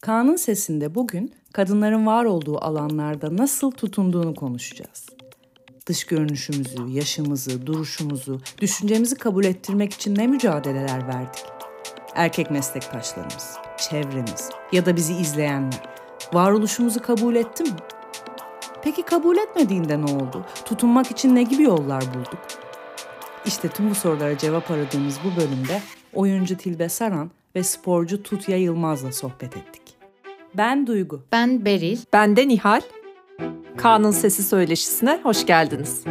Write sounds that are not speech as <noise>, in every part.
Kaan'ın sesinde bugün kadınların var olduğu alanlarda nasıl tutunduğunu konuşacağız. Dış görünüşümüzü, yaşımızı, duruşumuzu, düşüncemizi kabul ettirmek için ne mücadeleler verdik? Erkek meslektaşlarımız, çevremiz ya da bizi izleyenler varoluşumuzu kabul etti mi? Peki kabul etmediğinde ne oldu? Tutunmak için ne gibi yollar bulduk? İşte tüm bu sorulara cevap aradığımız bu bölümde oyuncu Tilbe Saran ve sporcu Tutya Yılmaz'la sohbet ettik. Ben Duygu. Ben Beril. Ben de Nihal. Kaan'ın Sesi Söyleşisi'ne hoş geldiniz.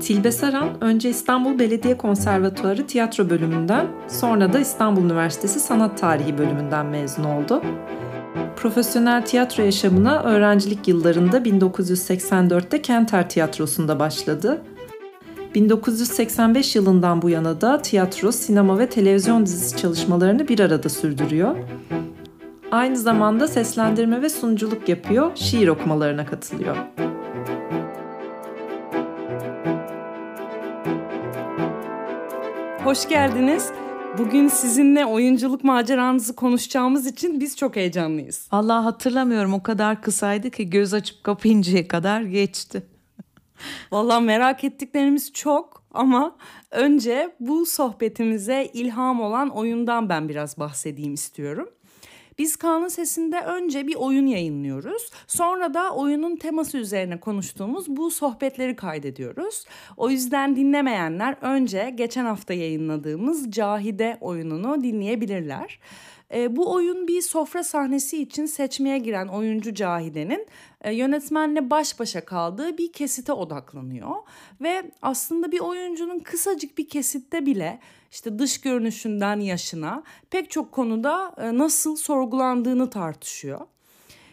Tilbe Saran önce İstanbul Belediye Konservatuarı tiyatro bölümünden, sonra da İstanbul Üniversitesi Sanat Tarihi bölümünden mezun oldu. Profesyonel tiyatro yaşamına öğrencilik yıllarında 1984'te Kenter Tiyatrosu'nda başladı. 1985 yılından bu yana da tiyatro, sinema ve televizyon dizisi çalışmalarını bir arada sürdürüyor. Aynı zamanda seslendirme ve sunuculuk yapıyor, şiir okumalarına katılıyor. Hoş geldiniz. Bugün sizinle oyunculuk maceranızı konuşacağımız için biz çok heyecanlıyız. Allah hatırlamıyorum o kadar kısaydı ki göz açıp kapayıncaya kadar geçti. <laughs> Vallahi merak ettiklerimiz çok ama önce bu sohbetimize ilham olan oyundan ben biraz bahsedeyim istiyorum. Biz Kaan'ın Sesi'nde önce bir oyun yayınlıyoruz. Sonra da oyunun teması üzerine konuştuğumuz bu sohbetleri kaydediyoruz. O yüzden dinlemeyenler önce geçen hafta yayınladığımız Cahide oyununu dinleyebilirler. E, bu oyun bir sofra sahnesi için seçmeye giren oyuncu Cahide'nin e, yönetmenle baş başa kaldığı bir kesite odaklanıyor. Ve aslında bir oyuncunun kısacık bir kesitte bile işte dış görünüşünden yaşına pek çok konuda e, nasıl sorgulandığını tartışıyor.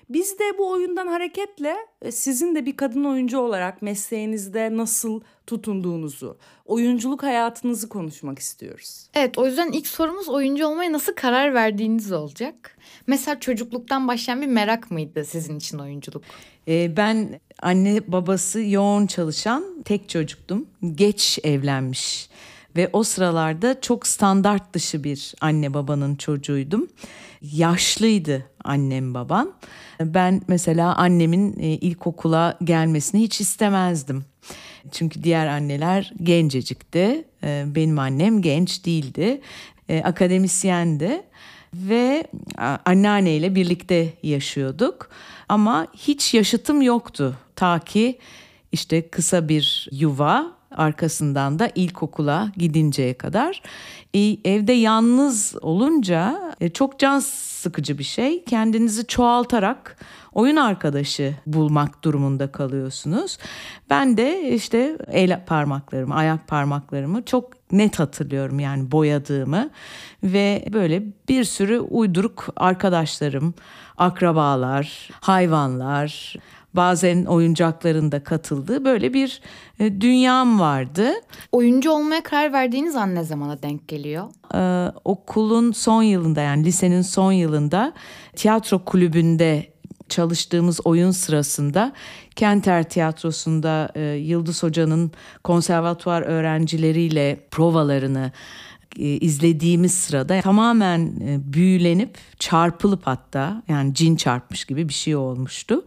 Biz de bu oyundan hareketle e, sizin de bir kadın oyuncu olarak mesleğinizde nasıl tutunduğunuzu, oyunculuk hayatınızı konuşmak istiyoruz. Evet o yüzden ilk sorumuz oyuncu olmaya nasıl karar verdiğiniz olacak. Mesela çocukluktan başlayan bir merak mıydı sizin için oyunculuk? Ee, ben anne babası yoğun çalışan tek çocuktum. Geç evlenmiş ve o sıralarda çok standart dışı bir anne babanın çocuğuydum. Yaşlıydı annem babam. Ben mesela annemin e, ilkokula gelmesini hiç istemezdim. Çünkü diğer anneler gencecikti. E, benim annem genç değildi. E, akademisyendi ve anneanneyle birlikte yaşıyorduk. Ama hiç yaşıtım yoktu. Ta ki işte kısa bir yuva arkasından da ilkokula gidinceye kadar. E, evde yalnız olunca e, çok can sıkıcı bir şey. Kendinizi çoğaltarak oyun arkadaşı bulmak durumunda kalıyorsunuz. Ben de işte el parmaklarımı, ayak parmaklarımı çok net hatırlıyorum yani boyadığımı ve böyle bir sürü uyduruk arkadaşlarım, akrabalar, hayvanlar, bazen oyuncaklarında katıldığı böyle bir e, dünyam vardı. Oyuncu olmaya karar verdiğiniz an ne zamana denk geliyor? Ee, okulun son yılında yani lisenin son yılında tiyatro kulübünde çalıştığımız oyun sırasında Kenter Tiyatrosu'nda e, Yıldız Hoca'nın konservatuvar öğrencileriyle provalarını e, izlediğimiz sırada tamamen e, büyülenip çarpılıp hatta yani cin çarpmış gibi bir şey olmuştu.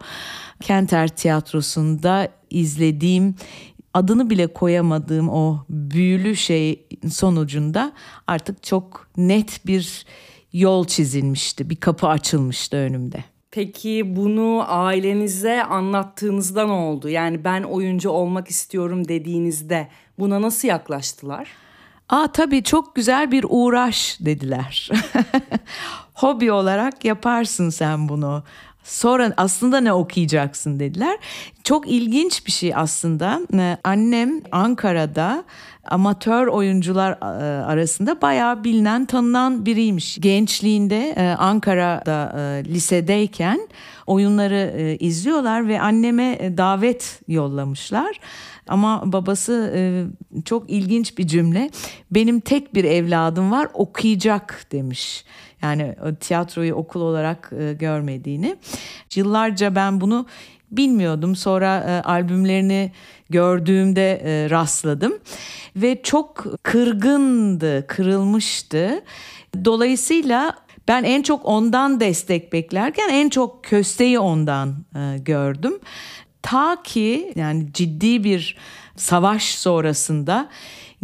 Kenter Tiyatrosu'nda izlediğim adını bile koyamadığım o büyülü şey sonucunda artık çok net bir yol çizilmişti. Bir kapı açılmıştı önümde. Peki bunu ailenize anlattığınızda ne oldu? Yani ben oyuncu olmak istiyorum dediğinizde buna nasıl yaklaştılar? Aa tabii çok güzel bir uğraş dediler. <laughs> Hobi olarak yaparsın sen bunu. Sonra aslında ne okuyacaksın dediler. Çok ilginç bir şey aslında. Ee, annem Ankara'da amatör oyuncular e, arasında bayağı bilinen, tanınan biriymiş. Gençliğinde e, Ankara'da e, lisedeyken oyunları izliyorlar ve anneme davet yollamışlar. Ama babası çok ilginç bir cümle. Benim tek bir evladım var okuyacak demiş. Yani tiyatroyu okul olarak görmediğini. Yıllarca ben bunu bilmiyordum. Sonra e, albümlerini gördüğümde e, rastladım ve çok kırgındı, kırılmıştı. Dolayısıyla Ben en çok ondan destek beklerken en çok kösteyi ondan e, gördüm. Ta ki yani ciddi bir savaş sonrasında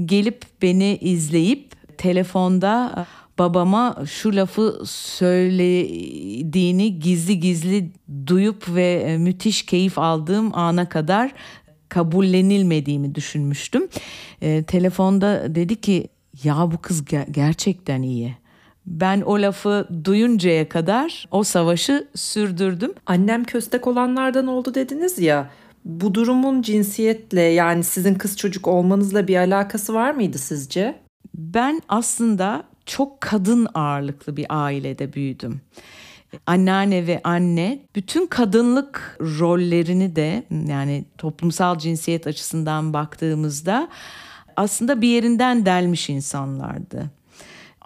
gelip beni izleyip telefonda e, babama şu lafı söylediğini gizli gizli duyup ve e, müthiş keyif aldığım ana kadar kabullenilmediğimi düşünmüştüm. E, telefonda dedi ki ya bu kız ger- gerçekten iyi. Ben o lafı duyuncaya kadar o savaşı sürdürdüm. Annem köstek olanlardan oldu dediniz ya. Bu durumun cinsiyetle yani sizin kız çocuk olmanızla bir alakası var mıydı sizce? Ben aslında çok kadın ağırlıklı bir ailede büyüdüm. Anneanne ve anne bütün kadınlık rollerini de yani toplumsal cinsiyet açısından baktığımızda aslında bir yerinden delmiş insanlardı.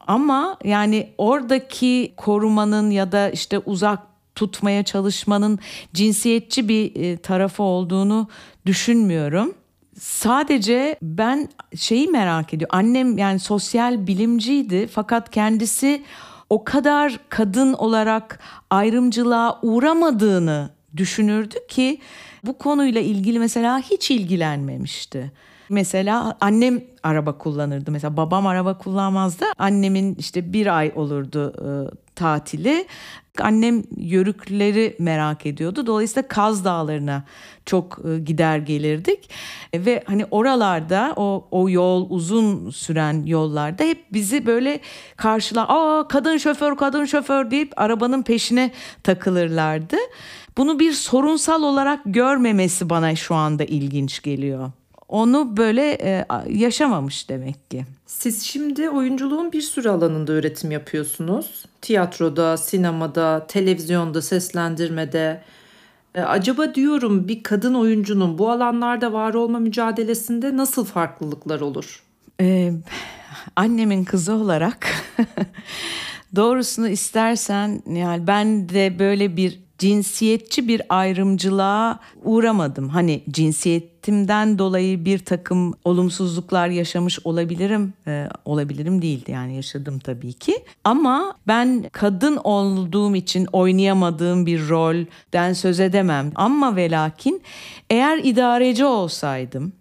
Ama yani oradaki korumanın ya da işte uzak tutmaya çalışmanın cinsiyetçi bir e, tarafı olduğunu düşünmüyorum. Sadece ben şeyi merak ediyorum. Annem yani sosyal bilimciydi fakat kendisi o kadar kadın olarak ayrımcılığa uğramadığını düşünürdü ki bu konuyla ilgili mesela hiç ilgilenmemişti. Mesela annem araba kullanırdı. Mesela babam araba kullanmazdı. Annemin işte bir ay olurdu e, tatili. Annem yörükleri merak ediyordu. Dolayısıyla Kaz Dağları'na çok e, gider gelirdik. E, ve hani oralarda o, o yol uzun süren yollarda hep bizi böyle karşılar. Aa kadın şoför kadın şoför deyip arabanın peşine takılırlardı. Bunu bir sorunsal olarak görmemesi bana şu anda ilginç geliyor onu böyle e, yaşamamış demek ki. Siz şimdi oyunculuğun bir sürü alanında üretim yapıyorsunuz. Tiyatroda, sinemada, televizyonda, seslendirmede. E, acaba diyorum bir kadın oyuncunun bu alanlarda var olma mücadelesinde nasıl farklılıklar olur? Ee, annemin kızı olarak <laughs> doğrusunu istersen yani ben de böyle bir cinsiyetçi bir ayrımcılığa uğramadım. Hani cinsiyetimden dolayı bir takım olumsuzluklar yaşamış olabilirim. Ee, olabilirim değildi yani yaşadım tabii ki. Ama ben kadın olduğum için oynayamadığım bir rolden söz edemem. Ama ve lakin eğer idareci olsaydım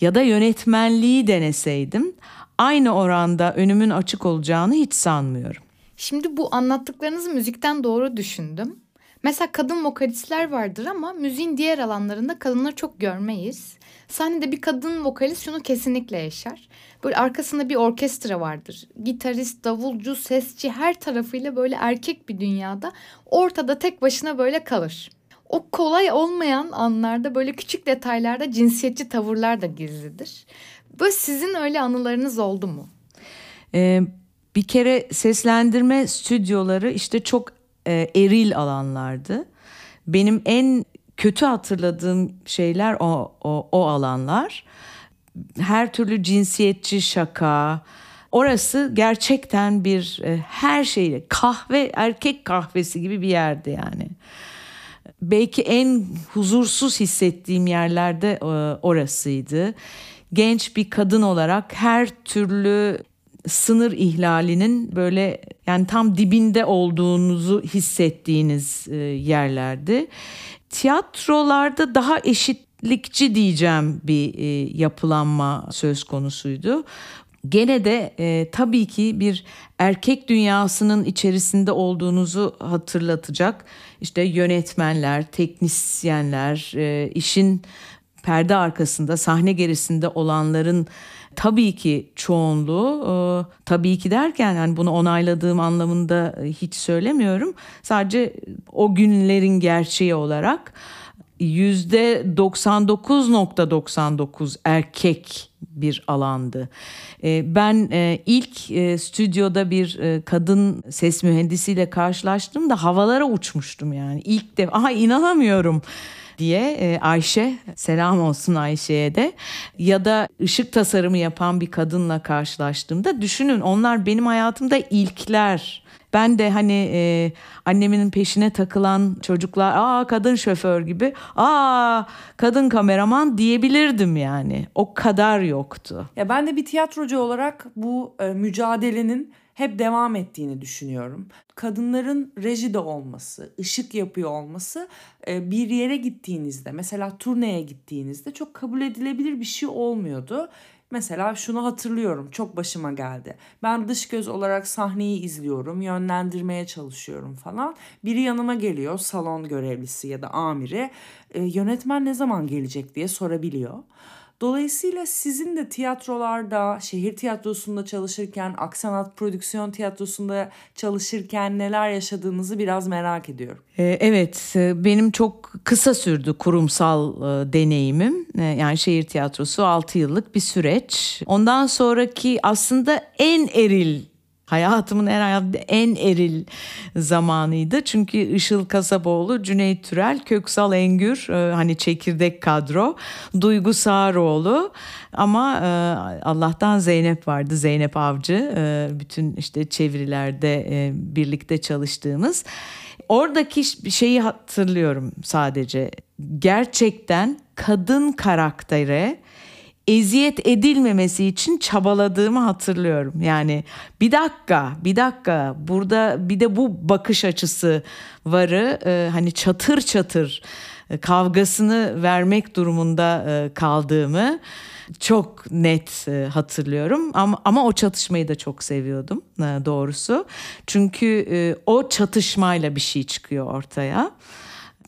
ya da yönetmenliği deneseydim aynı oranda önümün açık olacağını hiç sanmıyorum. Şimdi bu anlattıklarınızı müzikten doğru düşündüm. Mesela kadın vokalistler vardır ama müziğin diğer alanlarında kadınları çok görmeyiz. Sahnede bir kadın vokalist şunu kesinlikle yaşar. Böyle arkasında bir orkestra vardır. Gitarist, davulcu, sesçi her tarafıyla böyle erkek bir dünyada ortada tek başına böyle kalır. O kolay olmayan anlarda böyle küçük detaylarda cinsiyetçi tavırlar da gizlidir. Böyle sizin öyle anılarınız oldu mu? Ee, bir kere seslendirme stüdyoları işte çok e, eril alanlardı. Benim en kötü hatırladığım şeyler o, o, o alanlar. Her türlü cinsiyetçi şaka. Orası gerçekten bir e, her şeyle kahve erkek kahvesi gibi bir yerdi yani. Belki en huzursuz hissettiğim yerlerde e, orasıydı. Genç bir kadın olarak her türlü sınır ihlalinin böyle yani tam dibinde olduğunuzu hissettiğiniz e, yerlerdi. Tiyatrolarda daha eşitlikçi diyeceğim bir e, yapılanma söz konusuydu. Gene de e, tabii ki bir erkek dünyasının içerisinde olduğunuzu hatırlatacak işte yönetmenler, teknisyenler, e, işin perde arkasında, sahne gerisinde olanların tabii ki çoğunluğu e, tabii ki derken yani bunu onayladığım anlamında hiç söylemiyorum. Sadece o günlerin gerçeği olarak yüzde 99.99 erkek bir alandı. E, ben e, ilk e, stüdyoda bir kadın ses mühendisiyle karşılaştım da havalara uçmuştum yani. İlk de aha inanamıyorum diye e, Ayşe selam olsun Ayşe'ye de ya da ışık tasarımı yapan bir kadınla karşılaştığımda düşünün onlar benim hayatımda ilkler. Ben de hani e, annemin peşine takılan çocuklar aa kadın şoför gibi aa kadın kameraman diyebilirdim yani. O kadar yoktu. Ya ben de bir tiyatrocu olarak bu e, mücadelenin hep devam ettiğini düşünüyorum. Kadınların rejide olması, ışık yapıyor olması e, bir yere gittiğinizde mesela turneye gittiğinizde çok kabul edilebilir bir şey olmuyordu. Mesela şunu hatırlıyorum çok başıma geldi. Ben dış göz olarak sahneyi izliyorum, yönlendirmeye çalışıyorum falan. Biri yanıma geliyor salon görevlisi ya da amiri. E, yönetmen ne zaman gelecek diye sorabiliyor. Dolayısıyla sizin de tiyatrolarda, şehir tiyatrosunda çalışırken, Aksanat Prodüksiyon Tiyatrosu'nda çalışırken neler yaşadığınızı biraz merak ediyorum. Ee, evet, e, benim çok kısa sürdü kurumsal e, deneyimim. E, yani şehir tiyatrosu 6 yıllık bir süreç. Ondan sonraki aslında en eril hayatımın en en eril zamanıydı. Çünkü Işıl Kasaboğlu, Cüneyt Türel, Köksal Engür e, hani çekirdek kadro, Duygu Sağaroğlu ama e, Allah'tan Zeynep vardı. Zeynep Avcı e, bütün işte çevirilerde birlikte çalıştığımız. Oradaki şeyi hatırlıyorum sadece. Gerçekten kadın karaktere eziyet edilmemesi için çabaladığımı hatırlıyorum. Yani bir dakika, bir dakika burada bir de bu bakış açısı varı e, hani çatır çatır e, kavgasını vermek durumunda e, kaldığımı çok net e, hatırlıyorum ama ama o çatışmayı da çok seviyordum doğrusu. Çünkü o çatışmayla bir şey çıkıyor ortaya.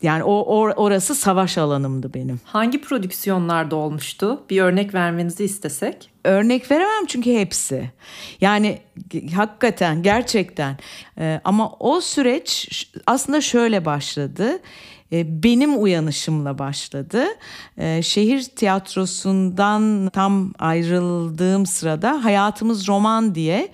Yani o or, orası savaş alanımdı benim. Hangi prodüksiyonlarda olmuştu? Bir örnek vermenizi istesek. Örnek veremem çünkü hepsi. Yani hakikaten gerçekten ee, ama o süreç aslında şöyle başladı ee, benim uyanışımla başladı. Ee, şehir tiyatrosundan tam ayrıldığım sırada Hayatımız Roman diye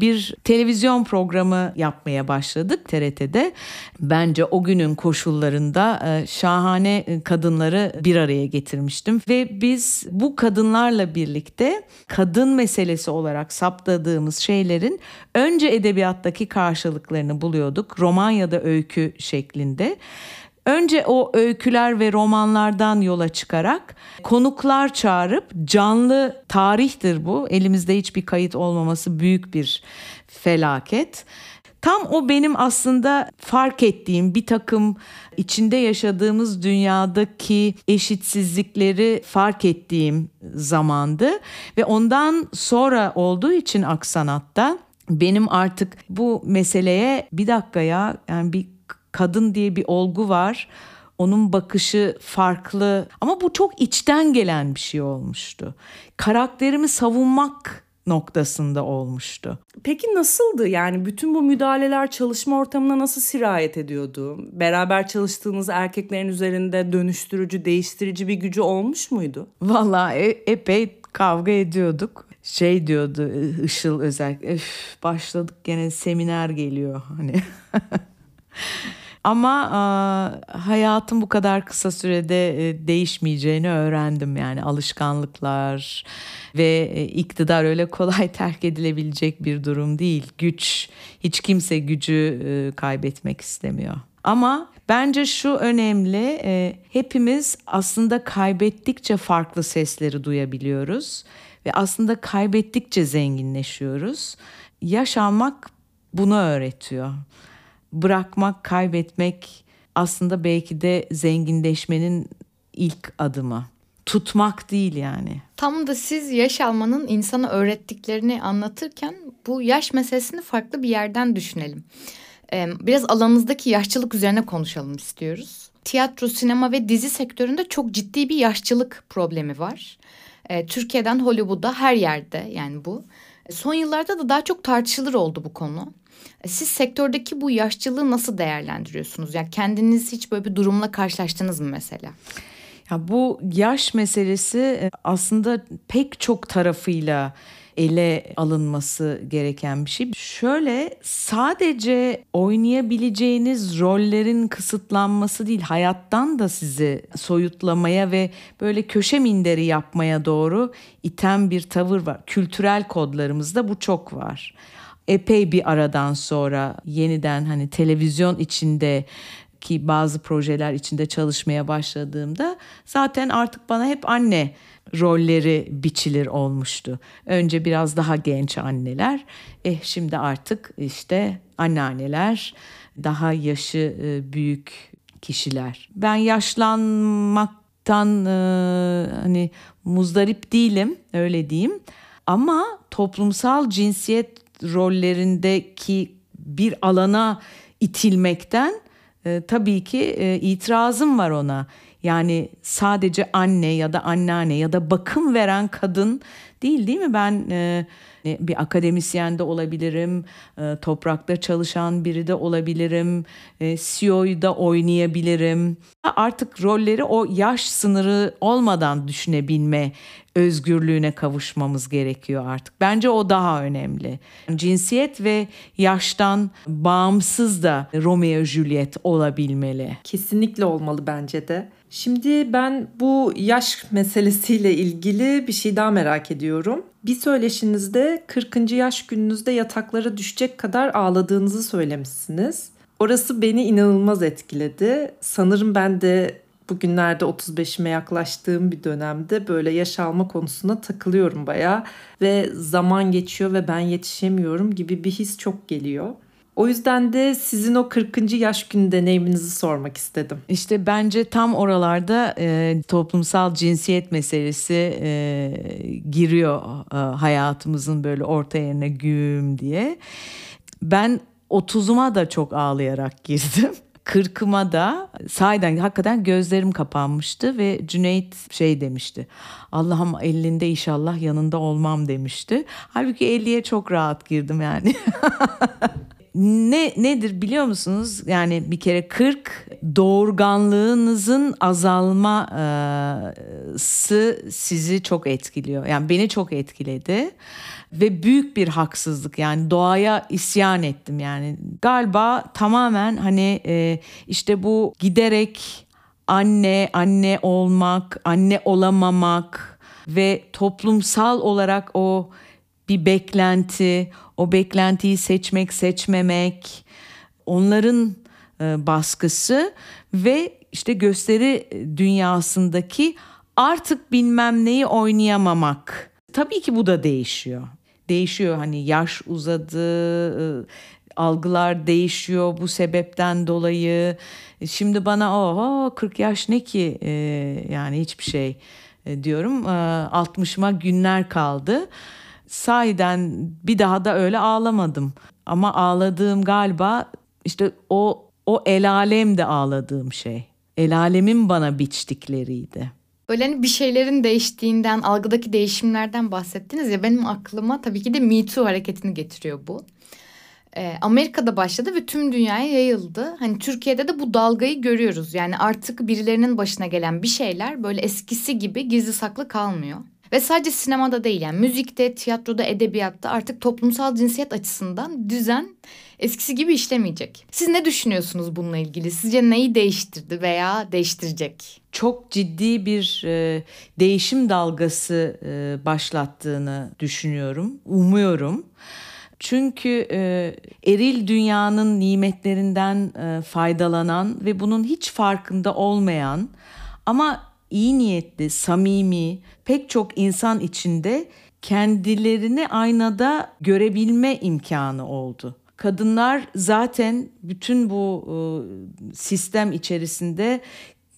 bir televizyon programı yapmaya başladık TRT'de. Bence o günün koşullarında e, şahane e, kadınları bir araya getirmiştim ve biz bu kadınlarla birlikte kadın meselesi olarak saptadığımız şeylerin önce edebiyattaki karşılıklarını buluyorduk. Roman ya da öykü şeklinde. Önce o öyküler ve romanlardan yola çıkarak konuklar çağırıp canlı tarihtir bu. Elimizde hiçbir kayıt olmaması büyük bir felaket. Tam o benim aslında fark ettiğim bir takım içinde yaşadığımız dünyadaki eşitsizlikleri fark ettiğim zamandı ve ondan sonra olduğu için aksanatta benim artık bu meseleye bir dakika ya yani bir kadın diye bir olgu var. Onun bakışı farklı ama bu çok içten gelen bir şey olmuştu. Karakterimi savunmak noktasında olmuştu. Peki nasıldı? Yani bütün bu müdahaleler çalışma ortamına nasıl sirayet ediyordu? Beraber çalıştığınız erkeklerin üzerinde dönüştürücü, değiştirici bir gücü olmuş muydu? Vallahi e- epey kavga ediyorduk. Şey diyordu Işıl özellikle başladık gene seminer geliyor <laughs> hani. Ama e, hayatım bu kadar kısa sürede e, değişmeyeceğini öğrendim yani alışkanlıklar ve e, iktidar öyle <laughs> kolay terk edilebilecek bir durum değil. Güç hiç kimse gücü e, kaybetmek istemiyor. Ama bence şu önemli e, hepimiz aslında kaybettikçe farklı sesleri duyabiliyoruz ve aslında kaybettikçe zenginleşiyoruz. Yaş almak bunu öğretiyor bırakmak, kaybetmek aslında belki de zenginleşmenin ilk adımı. Tutmak değil yani. Tam da siz yaş almanın insana öğrettiklerini anlatırken bu yaş meselesini farklı bir yerden düşünelim. Ee, biraz alanınızdaki yaşçılık üzerine konuşalım istiyoruz. Tiyatro, sinema ve dizi sektöründe çok ciddi bir yaşçılık problemi var. Ee, Türkiye'den Hollywood'a her yerde yani bu. Son yıllarda da daha çok tartışılır oldu bu konu. E, siz sektördeki bu yaşçılığı nasıl değerlendiriyorsunuz? Yani kendiniz hiç böyle bir durumla karşılaştınız mı mesela? Ya bu yaş meselesi e, aslında pek çok tarafıyla ele alınması gereken bir şey. Şöyle sadece oynayabileceğiniz rollerin kısıtlanması değil, hayattan da sizi soyutlamaya ve böyle köşe minderi yapmaya doğru iten bir tavır var. Kültürel kodlarımızda bu çok var epey bir aradan sonra yeniden hani televizyon içinde ki bazı projeler içinde çalışmaya başladığımda zaten artık bana hep anne rolleri biçilir olmuştu. Önce biraz daha genç anneler, eh şimdi artık işte anneanneler, daha yaşı e, büyük kişiler. Ben yaşlanmaktan e, hani muzdarip değilim öyle diyeyim. Ama toplumsal cinsiyet rollerindeki bir alana itilmekten e, tabii ki itirazım var ona. Yani sadece anne ya da anneanne ya da bakım veren kadın değil değil mi? Ben e, bir akademisyen de olabilirim, e, toprakta çalışan biri de olabilirim, e, CEO'yu da oynayabilirim. Artık rolleri o yaş sınırı olmadan düşünebilme özgürlüğüne kavuşmamız gerekiyor artık. Bence o daha önemli. Cinsiyet ve yaştan bağımsız da Romeo Juliet olabilmeli. Kesinlikle olmalı bence de. Şimdi ben bu yaş meselesiyle ilgili bir şey daha merak ediyorum. Bir söyleşinizde 40. yaş gününüzde yataklara düşecek kadar ağladığınızı söylemişsiniz. Orası beni inanılmaz etkiledi. Sanırım ben de bugünlerde 35'ime yaklaştığım bir dönemde böyle yaş alma konusuna takılıyorum baya ve zaman geçiyor ve ben yetişemiyorum gibi bir his çok geliyor. O yüzden de sizin o 40. yaş günü deneyiminizi sormak istedim. İşte bence tam oralarda e, toplumsal cinsiyet meselesi e, giriyor e, hayatımızın böyle orta yerine güm diye. Ben 30'uma da çok ağlayarak girdim. <laughs> Kırkıma da sahiden hakikaten gözlerim kapanmıştı ve Cüneyt şey demişti. Allah'ım elinde inşallah yanında olmam demişti. Halbuki 50'ye çok rahat girdim yani. <laughs> ne nedir biliyor musunuz? Yani bir kere 40 doğurganlığınızın azalması sizi çok etkiliyor. Yani beni çok etkiledi ve büyük bir haksızlık yani doğaya isyan ettim yani galiba tamamen hani e, işte bu giderek anne anne olmak anne olamamak ve toplumsal olarak o bir beklenti o beklentiyi seçmek seçmemek onların e, baskısı ve işte gösteri dünyasındaki artık bilmem neyi oynayamamak. Tabii ki bu da değişiyor değişiyor. Hani yaş uzadı, ıı, algılar değişiyor bu sebepten dolayı. Şimdi bana oho 40 yaş ne ki ee, yani hiçbir şey e, diyorum. E, 60'ma günler kaldı. Sahiden bir daha da öyle ağlamadım. Ama ağladığım galiba işte o o el alem de ağladığım şey. El alemin bana biçtikleriydi. Böyle hani bir şeylerin değiştiğinden, algıdaki değişimlerden bahsettiniz ya benim aklıma tabii ki de Me Too hareketini getiriyor bu. Ee, Amerika'da başladı ve tüm dünyaya yayıldı. Hani Türkiye'de de bu dalgayı görüyoruz. Yani artık birilerinin başına gelen bir şeyler böyle eskisi gibi gizli saklı kalmıyor. Ve sadece sinemada değil yani müzikte, tiyatroda, edebiyatta artık toplumsal cinsiyet açısından düzen eskisi gibi işlemeyecek. Siz ne düşünüyorsunuz bununla ilgili? Sizce neyi değiştirdi veya değiştirecek? Çok ciddi bir e, değişim dalgası e, başlattığını düşünüyorum, umuyorum. Çünkü e, eril dünyanın nimetlerinden e, faydalanan ve bunun hiç farkında olmayan ama iyi niyetli, samimi pek çok insan içinde kendilerini aynada görebilme imkanı oldu. Kadınlar zaten bütün bu e, sistem içerisinde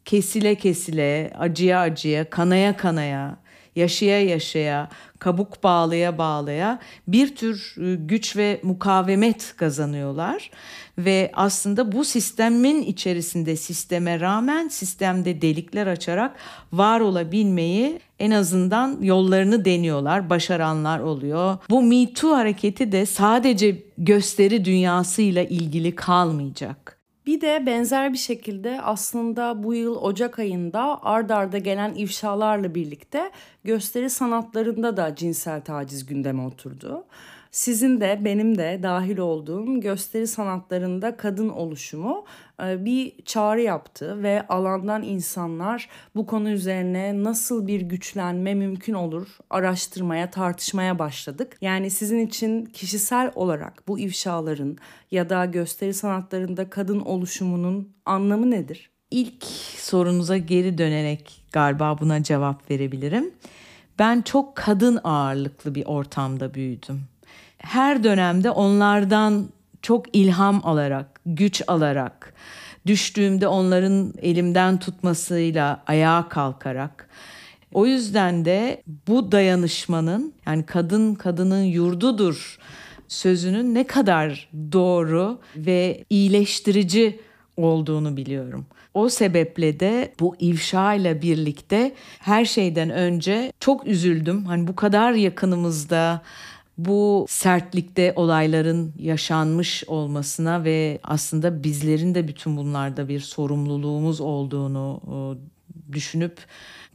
kesile kesile, acıya acıya, kanaya kanaya, yaşaya yaşaya, kabuk bağlaya bağlaya bir tür e, güç ve mukavemet kazanıyorlar ve aslında bu sistemin içerisinde sisteme rağmen sistemde delikler açarak var olabilmeyi en azından yollarını deniyorlar, başaranlar oluyor. Bu Me Too hareketi de sadece gösteri dünyasıyla ilgili kalmayacak. Bir de benzer bir şekilde aslında bu yıl Ocak ayında ard arda gelen ifşalarla birlikte gösteri sanatlarında da cinsel taciz gündeme oturdu. sizin de benim de dahil olduğum gösteri sanatlarında kadın oluşumu bir çağrı yaptı ve alandan insanlar bu konu üzerine nasıl bir güçlenme mümkün olur araştırmaya, tartışmaya başladık. Yani sizin için kişisel olarak bu ifşaların ya da gösteri sanatlarında kadın oluşumunun anlamı nedir? İlk sorunuza geri dönerek galiba buna cevap verebilirim. Ben çok kadın ağırlıklı bir ortamda büyüdüm. Her dönemde onlardan çok ilham alarak, güç alarak, düştüğümde onların elimden tutmasıyla ayağa kalkarak o yüzden de bu dayanışmanın yani kadın kadının yurdudur sözünün ne kadar doğru ve iyileştirici olduğunu biliyorum. O sebeple de bu ifşa ile birlikte her şeyden önce çok üzüldüm. Hani bu kadar yakınımızda bu sertlikte olayların yaşanmış olmasına ve aslında bizlerin de bütün bunlarda bir sorumluluğumuz olduğunu e, düşünüp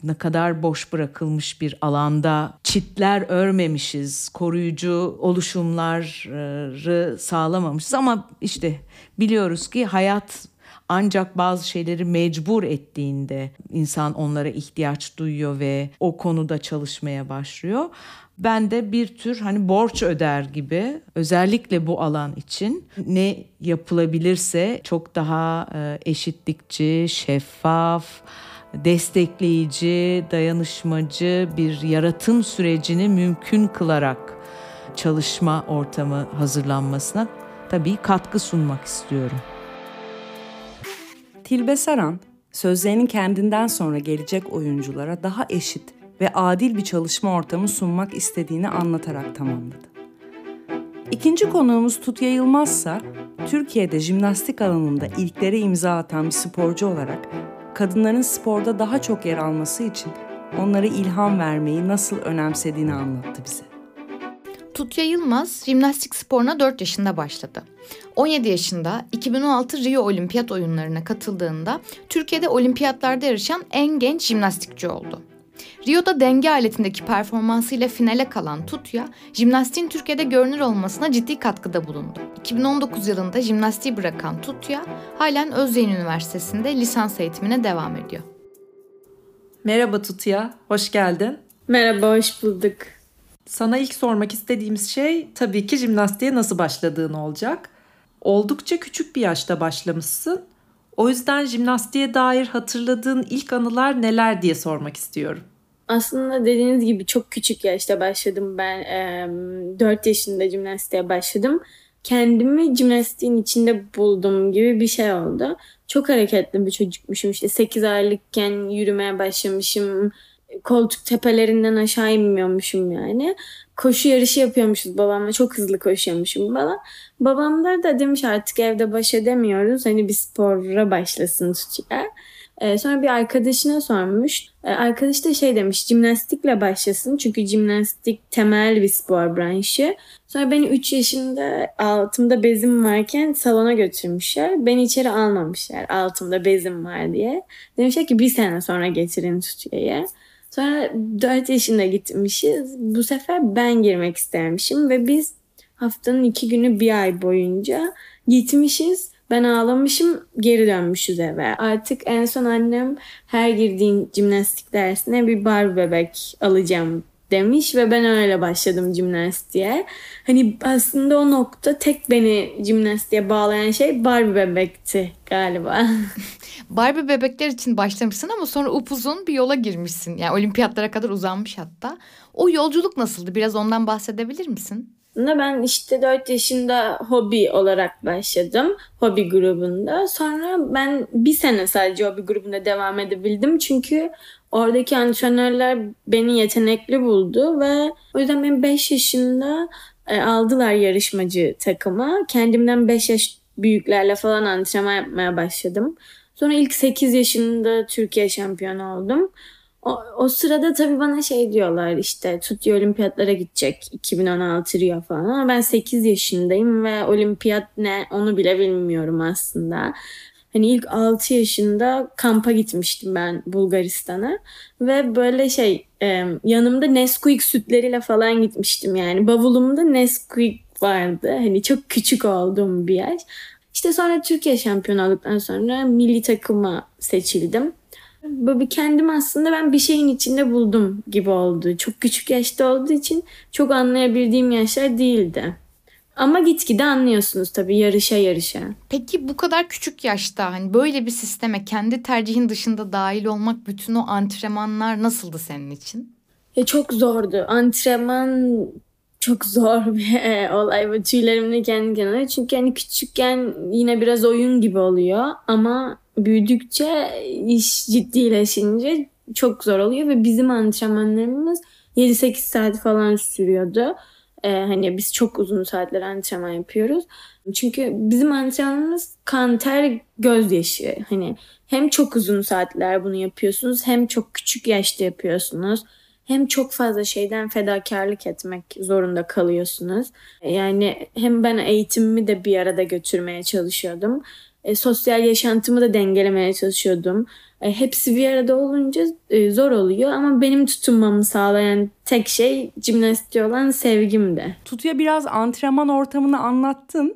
ne kadar boş bırakılmış bir alanda çitler örmemişiz, koruyucu oluşumları sağlamamışız ama işte biliyoruz ki hayat ancak bazı şeyleri mecbur ettiğinde insan onlara ihtiyaç duyuyor ve o konuda çalışmaya başlıyor. Ben de bir tür hani borç öder gibi özellikle bu alan için ne yapılabilirse çok daha e, eşitlikçi, şeffaf, destekleyici, dayanışmacı bir yaratım sürecini mümkün kılarak çalışma ortamı hazırlanmasına tabii katkı sunmak istiyorum. Tilbe Saran, sözlerinin kendinden sonra gelecek oyunculara daha eşit ve adil bir çalışma ortamı sunmak istediğini anlatarak tamamladı. İkinci konuğumuz Tutya Yılmazsa, Türkiye'de jimnastik alanında ilklere imza atan bir sporcu olarak kadınların sporda daha çok yer alması için onlara ilham vermeyi nasıl önemsediğini anlattı bize. Tutya Yılmaz jimnastik sporuna 4 yaşında başladı. 17 yaşında 2016 Rio Olimpiyat oyunlarına katıldığında Türkiye'de olimpiyatlarda yarışan en genç jimnastikçi oldu. Rio'da denge aletindeki performansıyla finale kalan Tutya, jimnastiğin Türkiye'de görünür olmasına ciddi katkıda bulundu. 2019 yılında jimnastiği bırakan Tutya, halen Özyeğin Üniversitesi'nde lisans eğitimine devam ediyor. Merhaba Tutya, hoş geldin. Merhaba, hoş bulduk. Sana ilk sormak istediğimiz şey tabii ki jimnastiğe nasıl başladığın olacak. Oldukça küçük bir yaşta başlamışsın. O yüzden jimnastiğe dair hatırladığın ilk anılar neler diye sormak istiyorum. Aslında dediğiniz gibi çok küçük yaşta başladım ben. E, 4 yaşında jimnastiğe başladım. Kendimi jimnastiğin içinde buldum gibi bir şey oldu. Çok hareketli bir çocukmuşum. İşte 8 aylıkken yürümeye başlamışım koltuk tepelerinden aşağı inmiyormuşum yani. Koşu yarışı yapıyormuşuz babamla. Çok hızlı koşuyormuşum falan. Babam da, demiş artık evde baş edemiyoruz. Hani bir spora başlasın Tuğçe. Ee, sonra bir arkadaşına sormuş. Ee, arkadaş da şey demiş jimnastikle başlasın. Çünkü jimnastik temel bir spor branşı. Sonra beni 3 yaşında altımda bezim varken salona götürmüşler. Beni içeri almamışlar altımda bezim var diye. Demişler ki bir sene sonra getirin Tuğçe'ye. Sonra 4 yaşında gitmişiz. Bu sefer ben girmek istermişim ve biz haftanın iki günü bir ay boyunca gitmişiz. Ben ağlamışım geri dönmüşüz eve. Artık en son annem her girdiğin jimnastik dersine bir bar bebek alacağım demiş ve ben öyle başladım jimnastiğe. Hani aslında o nokta tek beni jimnastiğe bağlayan şey Barbie bebekti galiba. <laughs> Barbie bebekler için başlamışsın ama sonra upuzun bir yola girmişsin. Yani olimpiyatlara kadar uzanmış hatta. O yolculuk nasıldı? Biraz ondan bahsedebilir misin? Ben işte 4 yaşında hobi olarak başladım. Hobi grubunda. Sonra ben bir sene sadece hobi grubunda devam edebildim. Çünkü oradaki antrenörler beni yetenekli buldu ve o yüzden ben 5 yaşında e, aldılar yarışmacı takıma. Kendimden 5 yaş büyüklerle falan antrenman yapmaya başladım. Sonra ilk 8 yaşında Türkiye şampiyonu oldum. O, o sırada tabii bana şey diyorlar işte Tutya olimpiyatlara gidecek 2016 Rio falan ama ben 8 yaşındayım ve olimpiyat ne onu bile bilmiyorum aslında. Hani ilk 6 yaşında kampa gitmiştim ben Bulgaristan'a ve böyle şey yanımda Nesquik sütleriyle falan gitmiştim yani bavulumda Nesquik vardı. Hani çok küçük olduğum bir yaş. İşte sonra Türkiye şampiyonu olduktan sonra milli takıma seçildim. Böyle kendimi aslında ben bir şeyin içinde buldum gibi oldu. Çok küçük yaşta olduğu için çok anlayabildiğim yaşlar değildi. Ama gitgide anlıyorsunuz tabii yarışa yarışa. Peki bu kadar küçük yaşta hani böyle bir sisteme kendi tercihin dışında dahil olmak bütün o antrenmanlar nasıldı senin için? Ya çok zordu. Antrenman çok zor bir <laughs> olay. Böyle tüylerimle kendi kendine. Çünkü hani küçükken yine biraz oyun gibi oluyor. Ama büyüdükçe iş ciddileşince çok zor oluyor. Ve bizim antrenmanlarımız 7-8 saat falan sürüyordu. Ee, hani biz çok uzun saatler antrenman yapıyoruz. Çünkü bizim antrenmanımız kan, ter, gözyaşı. Hani hem çok uzun saatler bunu yapıyorsunuz hem çok küçük yaşta yapıyorsunuz hem çok fazla şeyden fedakarlık etmek zorunda kalıyorsunuz. Yani hem ben eğitimimi de bir arada götürmeye çalışıyordum. E, sosyal yaşantımı da dengelemeye çalışıyordum. E, hepsi bir arada olunca e, zor oluyor ama benim tutunmamı sağlayan tek şey jimnastiğe olan sevgimdi. Tutuya biraz antrenman ortamını anlattın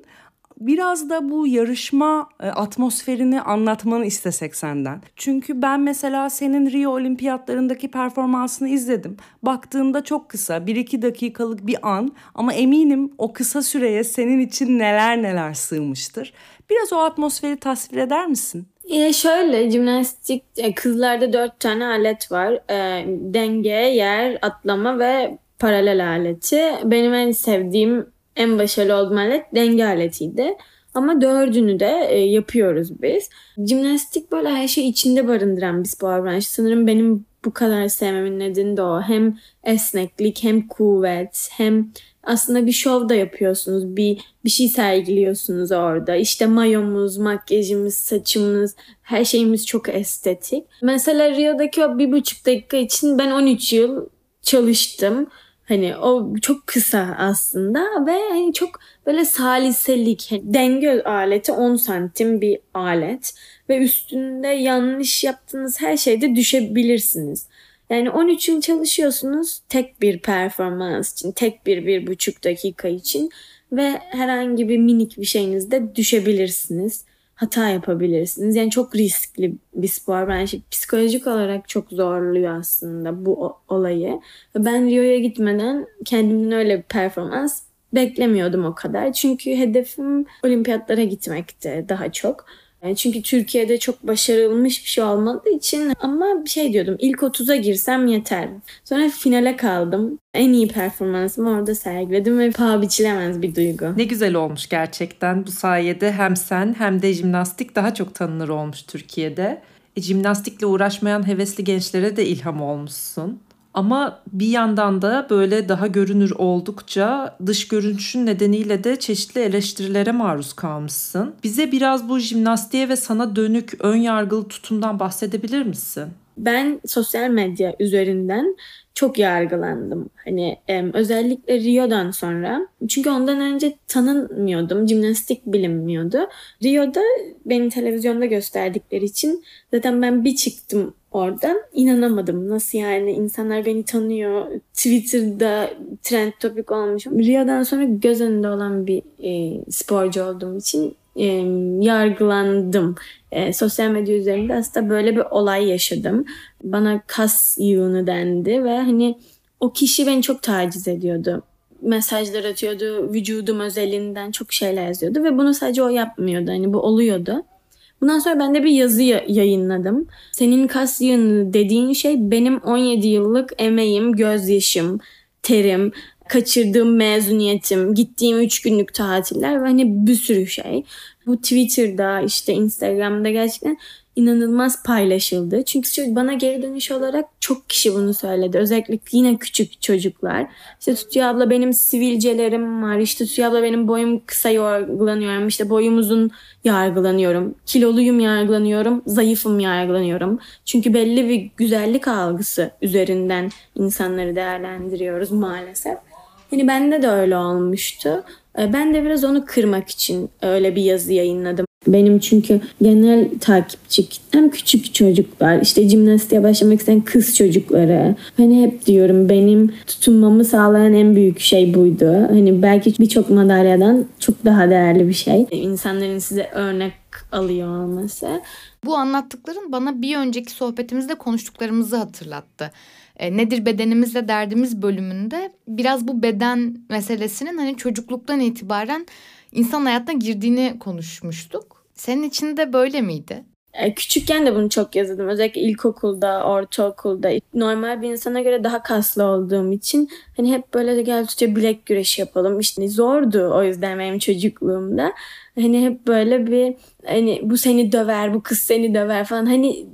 biraz da bu yarışma e, atmosferini anlatmanı istesek senden. Çünkü ben mesela senin Rio Olimpiyatlarındaki performansını izledim. Baktığında çok kısa, 1-2 dakikalık bir an ama eminim o kısa süreye senin için neler neler sığmıştır. Biraz o atmosferi tasvir eder misin? Ya şöyle jimnastik e, kızlarda dört tane alet var. E, denge, yer, atlama ve paralel aleti. Benim en sevdiğim en başarılı olduğum alet denge aletiydi. Ama dördünü de e, yapıyoruz biz. Jimnastik böyle her şey içinde barındıran bir spor branşı. Sanırım benim bu kadar sevmemin nedeni de o. Hem esneklik hem kuvvet hem aslında bir şov da yapıyorsunuz. Bir, bir şey sergiliyorsunuz orada. İşte mayomuz, makyajımız, saçımız her şeyimiz çok estetik. Mesela Rio'daki o bir buçuk dakika için ben 13 yıl çalıştım. Hani o çok kısa aslında ve hani çok böyle saliselik. Hani denge aleti 10 santim bir alet ve üstünde yanlış yaptığınız her şeyde düşebilirsiniz. Yani 13 yıl çalışıyorsunuz tek bir performans için, tek bir bir buçuk dakika için ve herhangi bir minik bir şeyinizde düşebilirsiniz hata yapabilirsiniz. Yani çok riskli bir spor. Ben şey, psikolojik olarak çok zorluyor aslında bu olayı. Ben Rio'ya gitmeden kendimden öyle bir performans beklemiyordum o kadar. Çünkü hedefim olimpiyatlara gitmekti daha çok. Yani çünkü Türkiye'de çok başarılmış bir şey olmadığı için ama bir şey diyordum ilk 30'a girsem yeter. Sonra finale kaldım. En iyi performansımı orada sergiledim ve paha biçilemez bir duygu. Ne güzel olmuş gerçekten. Bu sayede hem sen hem de jimnastik daha çok tanınır olmuş Türkiye'de. E, jimnastikle uğraşmayan hevesli gençlere de ilham olmuşsun. Ama bir yandan da böyle daha görünür oldukça dış görünüşün nedeniyle de çeşitli eleştirilere maruz kalmışsın. Bize biraz bu jimnastiğe ve sana dönük ön yargılı tutumdan bahsedebilir misin? Ben sosyal medya üzerinden çok yargılandım. Hani özellikle Rio'dan sonra. Çünkü ondan önce tanınmıyordum. Jimnastik bilinmiyordu. Rio'da beni televizyonda gösterdikleri için zaten ben bir çıktım oradan inanamadım. Nasıl yani insanlar beni tanıyor. Twitter'da trend topik olmuşum. Rio'dan sonra göz önünde olan bir e, sporcu olduğum için e, yargılandım. E, sosyal medya üzerinde aslında böyle bir olay yaşadım. Bana kas yığını dendi ve hani o kişi beni çok taciz ediyordu. Mesajlar atıyordu, vücudum özelinden çok şeyler yazıyordu ve bunu sadece o yapmıyordu. Hani bu oluyordu. Bundan sonra ben de bir yazı yayınladım. Senin kas yığını dediğin şey benim 17 yıllık emeğim, gözyaşım, terim, kaçırdığım mezuniyetim, gittiğim 3 günlük tatiller ve hani bir sürü şey. Bu Twitter'da işte Instagram'da gerçekten inanılmaz paylaşıldı. Çünkü bana geri dönüş olarak çok kişi bunu söyledi. Özellikle yine küçük çocuklar. İşte Tutuyor abla benim sivilcelerim var. İşte Tutuyor abla benim boyum kısa yargılanıyorum. İşte boyumuzun yargılanıyorum. Kiloluyum yargılanıyorum. Zayıfım yargılanıyorum. Çünkü belli bir güzellik algısı üzerinden insanları değerlendiriyoruz maalesef. Hani bende de öyle olmuştu. Ben de biraz onu kırmak için öyle bir yazı yayınladım. Benim çünkü genel takipçi kitlem küçük çocuklar. İşte jimnastiğe başlamak isteyen kız çocukları. Hani hep diyorum benim tutunmamı sağlayan en büyük şey buydu. Hani belki birçok madalyadan çok daha değerli bir şey. İnsanların size örnek alıyor olması. Bu anlattıkların bana bir önceki sohbetimizde konuştuklarımızı hatırlattı. E, Nedir bedenimizle derdimiz bölümünde biraz bu beden meselesinin hani çocukluktan itibaren insan hayatına girdiğini konuşmuştuk. Senin için de böyle miydi? E, küçükken de bunu çok yazdım. Özellikle ilkokulda, ortaokulda. Normal bir insana göre daha kaslı olduğum için hani hep böyle gel tutça bilek güreşi yapalım. İşte zordu o yüzden benim çocukluğumda. Hani hep böyle bir hani bu seni döver, bu kız seni döver falan. Hani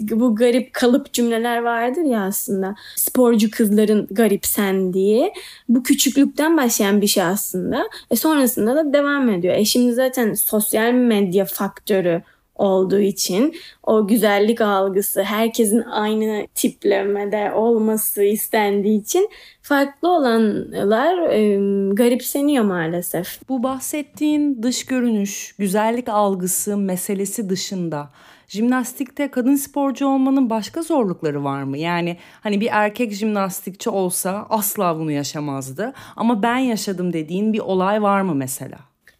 bu garip kalıp cümleler vardır ya aslında. Sporcu kızların garip sen diye. Bu küçüklükten başlayan bir şey aslında. E sonrasında da devam ediyor. E şimdi zaten sosyal medya faktörü olduğu için o güzellik algısı herkesin aynı tiplemede olması istendiği için farklı olanlar e, garipseniyor maalesef. Bu bahsettiğin dış görünüş, güzellik algısı meselesi dışında jimnastikte kadın sporcu olmanın başka zorlukları var mı? Yani hani bir erkek jimnastikçi olsa asla bunu yaşamazdı ama ben yaşadım dediğin bir olay var mı mesela?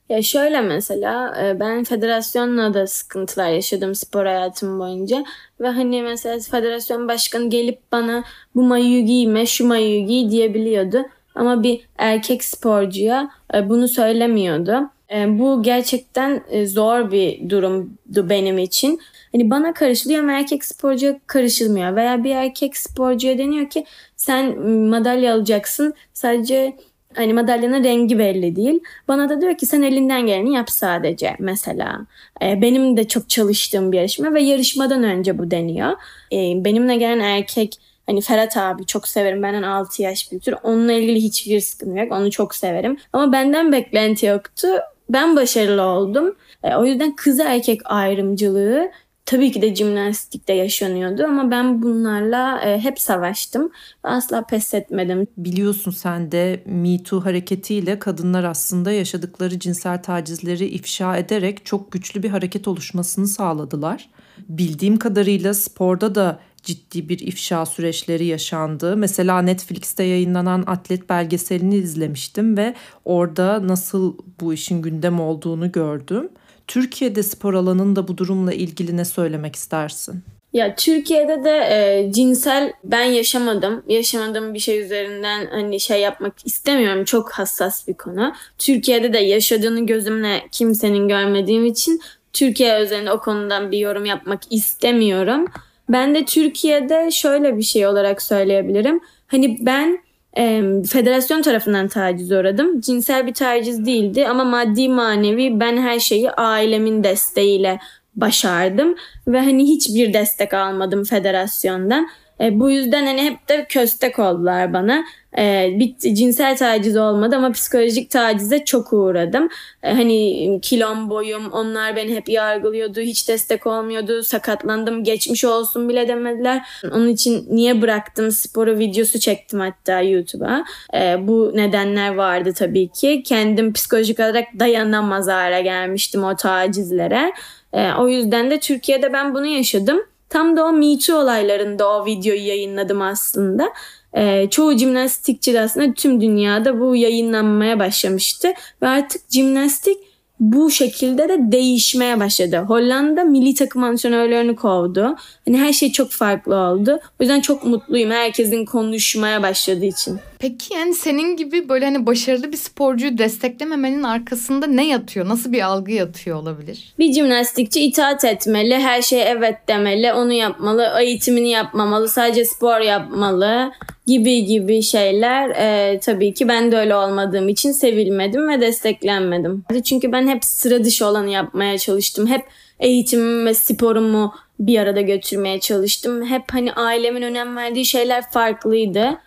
Ya şöyle mesela e, ben federasyonla da sıkıntılar yaşadım spor hayatım boyunca. Ve hani mesela federasyon başkanı gelip bana bu mayoyu giyme, şu mayoyu giy diyebiliyordu. Ama bir erkek sporcuya e, bunu söylemiyordu. E, bu gerçekten zor bir durumdu benim için. Hani bana karışılıyor ama erkek sporcuya karışılmıyor. Veya bir erkek sporcuya deniyor ki sen madalya alacaksın. Sadece Hani madalyanın rengi belli değil. Bana da diyor ki sen elinden geleni yap sadece mesela. Ee, benim de çok çalıştığım bir yarışma ve yarışmadan önce bu deniyor. Ee, benimle gelen erkek Hani Ferhat abi çok severim. Benden 6 yaş büyüktür. Onunla ilgili hiçbir sıkıntı yok. Onu çok severim. Ama benden beklenti yoktu. Ben başarılı oldum. E, o yüzden kız erkek ayrımcılığı tabii ki de jimnastikte yaşanıyordu ama ben bunlarla e, hep savaştım. Asla pes etmedim. Biliyorsun sen de Me Too hareketiyle kadınlar aslında yaşadıkları cinsel tacizleri ifşa ederek çok güçlü bir hareket oluşmasını sağladılar. Bildiğim kadarıyla sporda da ciddi bir ifşa süreçleri yaşandı. Mesela Netflix'te yayınlanan atlet belgeselini izlemiştim ve orada nasıl bu işin gündem olduğunu gördüm. Türkiye'de spor alanında bu durumla ilgili ne söylemek istersin? Ya Türkiye'de de e, cinsel ben yaşamadım. Yaşamadığım bir şey üzerinden hani şey yapmak istemiyorum. Çok hassas bir konu. Türkiye'de de yaşadığını gözümle kimsenin görmediğim için Türkiye üzerinde o konudan bir yorum yapmak istemiyorum. Ben de Türkiye'de şöyle bir şey olarak söyleyebilirim. Hani ben e, federasyon tarafından taciz uğradım. Cinsel bir taciz değildi ama maddi manevi ben her şeyi ailemin desteğiyle başardım ve hani hiçbir destek almadım federasyondan. E, bu yüzden hani hep de köstek oldular bana. E, bir cinsel taciz olmadı ama psikolojik tacize çok uğradım. E, hani kilom boyum onlar beni hep yargılıyordu. Hiç destek olmuyordu. Sakatlandım geçmiş olsun bile demediler. Onun için niye bıraktım sporu videosu çektim hatta YouTube'a. E, bu nedenler vardı tabii ki. Kendim psikolojik olarak dayanamaz hale gelmiştim o tacizlere. E, o yüzden de Türkiye'de ben bunu yaşadım. Tam da o Me Too olaylarında o videoyu yayınladım aslında. Ee, çoğu jimnastikçi de aslında tüm dünyada bu yayınlanmaya başlamıştı. Ve artık jimnastik bu şekilde de değişmeye başladı. Hollanda milli takım antrenörlerini kovdu. Hani her şey çok farklı oldu. O yüzden çok mutluyum herkesin konuşmaya başladığı için. Peki yani senin gibi böyle hani başarılı bir sporcuyu desteklememenin arkasında ne yatıyor? Nasıl bir algı yatıyor olabilir? Bir jimnastikçi itaat etmeli, her şeye evet demeli, onu yapmalı, eğitimini yapmamalı, sadece spor yapmalı gibi gibi şeyler e, tabii ki ben de öyle olmadığım için sevilmedim ve desteklenmedim. Çünkü ben hep sıra dışı olanı yapmaya çalıştım. Hep eğitimimi ve sporumu bir arada götürmeye çalıştım. Hep hani ailemin önem verdiği şeyler farklıydı.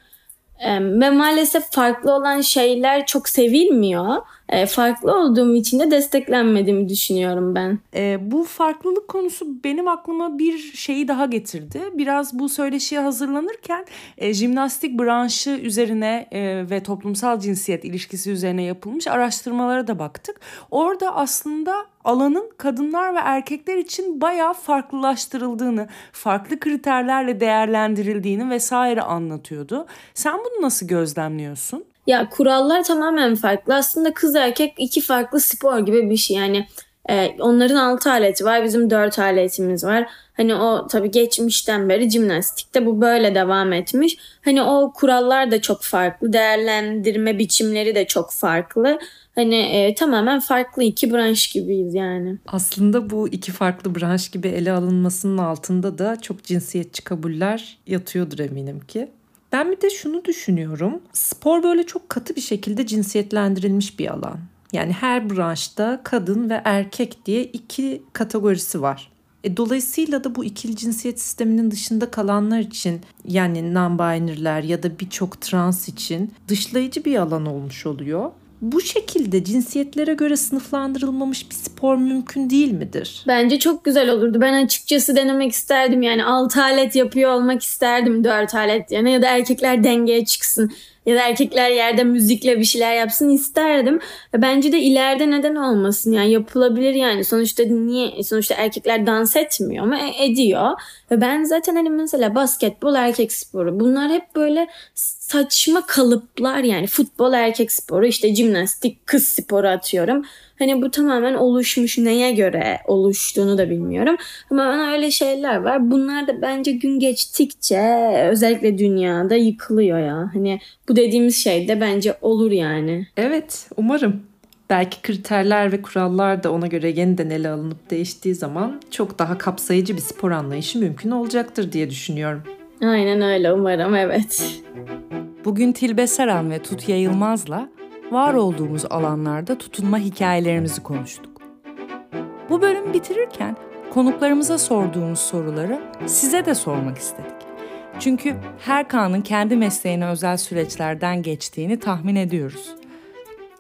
Ve maalesef farklı olan şeyler çok sevilmiyor. Farklı olduğum için de desteklenmediğimi düşünüyorum ben. E, bu farklılık konusu benim aklıma bir şeyi daha getirdi. Biraz bu söyleşiye hazırlanırken e, jimnastik branşı üzerine e, ve toplumsal cinsiyet ilişkisi üzerine yapılmış araştırmalara da baktık. Orada aslında alanın kadınlar ve erkekler için bayağı farklılaştırıldığını, farklı kriterlerle değerlendirildiğini vesaire anlatıyordu. Sen bunu nasıl gözlemliyorsun? Ya kurallar tamamen farklı. Aslında kız erkek iki farklı spor gibi bir şey. Yani e, onların altı aleti var, bizim dört aletimiz var. Hani o tabii geçmişten beri jimnastikte bu böyle devam etmiş. Hani o kurallar da çok farklı, değerlendirme biçimleri de çok farklı. Hani e, tamamen farklı iki branş gibiyiz yani. Aslında bu iki farklı branş gibi ele alınmasının altında da çok cinsiyetçi kabuller yatıyordur eminim ki. Ben bir de şunu düşünüyorum. Spor böyle çok katı bir şekilde cinsiyetlendirilmiş bir alan. Yani her branşta kadın ve erkek diye iki kategorisi var. E, dolayısıyla da bu ikili cinsiyet sisteminin dışında kalanlar için yani non-binary'ler ya da birçok trans için dışlayıcı bir alan olmuş oluyor. Bu şekilde cinsiyetlere göre sınıflandırılmamış bir spor mümkün değil midir? Bence çok güzel olurdu. Ben açıkçası denemek isterdim. Yani 6 alet yapıyor olmak isterdim 4 alet yani ya da erkekler dengeye çıksın ya da erkekler yerde müzikle bir şeyler yapsın isterdim. Bence de ileride neden olmasın yani yapılabilir yani sonuçta niye sonuçta erkekler dans etmiyor ama e, ediyor. Ve ben zaten hani mesela basketbol erkek sporu bunlar hep böyle saçma kalıplar yani futbol erkek sporu işte jimnastik kız sporu atıyorum. Hani bu tamamen oluşmuş neye göre oluştuğunu da bilmiyorum. Ama öyle şeyler var. Bunlar da bence gün geçtikçe özellikle dünyada yıkılıyor ya. Hani bu dediğimiz şey de bence olur yani. Evet umarım. Belki kriterler ve kurallar da ona göre yeniden ele alınıp değiştiği zaman çok daha kapsayıcı bir spor anlayışı mümkün olacaktır diye düşünüyorum. Aynen öyle umarım evet. Bugün Tilbe Saran ve Tut Yayılmaz'la var olduğumuz alanlarda tutunma hikayelerimizi konuştuk. Bu bölüm bitirirken konuklarımıza sorduğumuz soruları size de sormak istedik. Çünkü her kanın kendi mesleğine özel süreçlerden geçtiğini tahmin ediyoruz.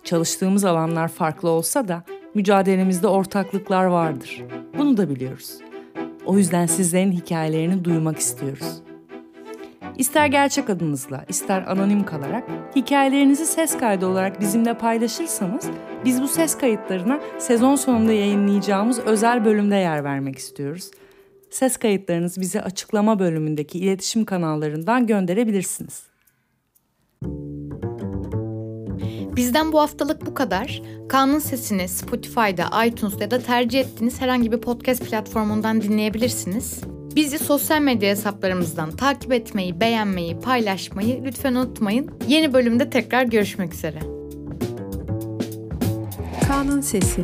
Çalıştığımız alanlar farklı olsa da mücadelemizde ortaklıklar vardır. Bunu da biliyoruz. O yüzden sizlerin hikayelerini duymak istiyoruz. İster gerçek adınızla, ister anonim kalarak hikayelerinizi ses kaydı olarak bizimle paylaşırsanız biz bu ses kayıtlarına sezon sonunda yayınlayacağımız özel bölümde yer vermek istiyoruz. Ses kayıtlarınızı bize açıklama bölümündeki iletişim kanallarından gönderebilirsiniz. Bizden bu haftalık bu kadar. Kanun Sesini Spotify'da, iTunes'da ya da tercih ettiğiniz herhangi bir podcast platformundan dinleyebilirsiniz. Bizi sosyal medya hesaplarımızdan takip etmeyi, beğenmeyi, paylaşmayı lütfen unutmayın. Yeni bölümde tekrar görüşmek üzere. Kanun Sesi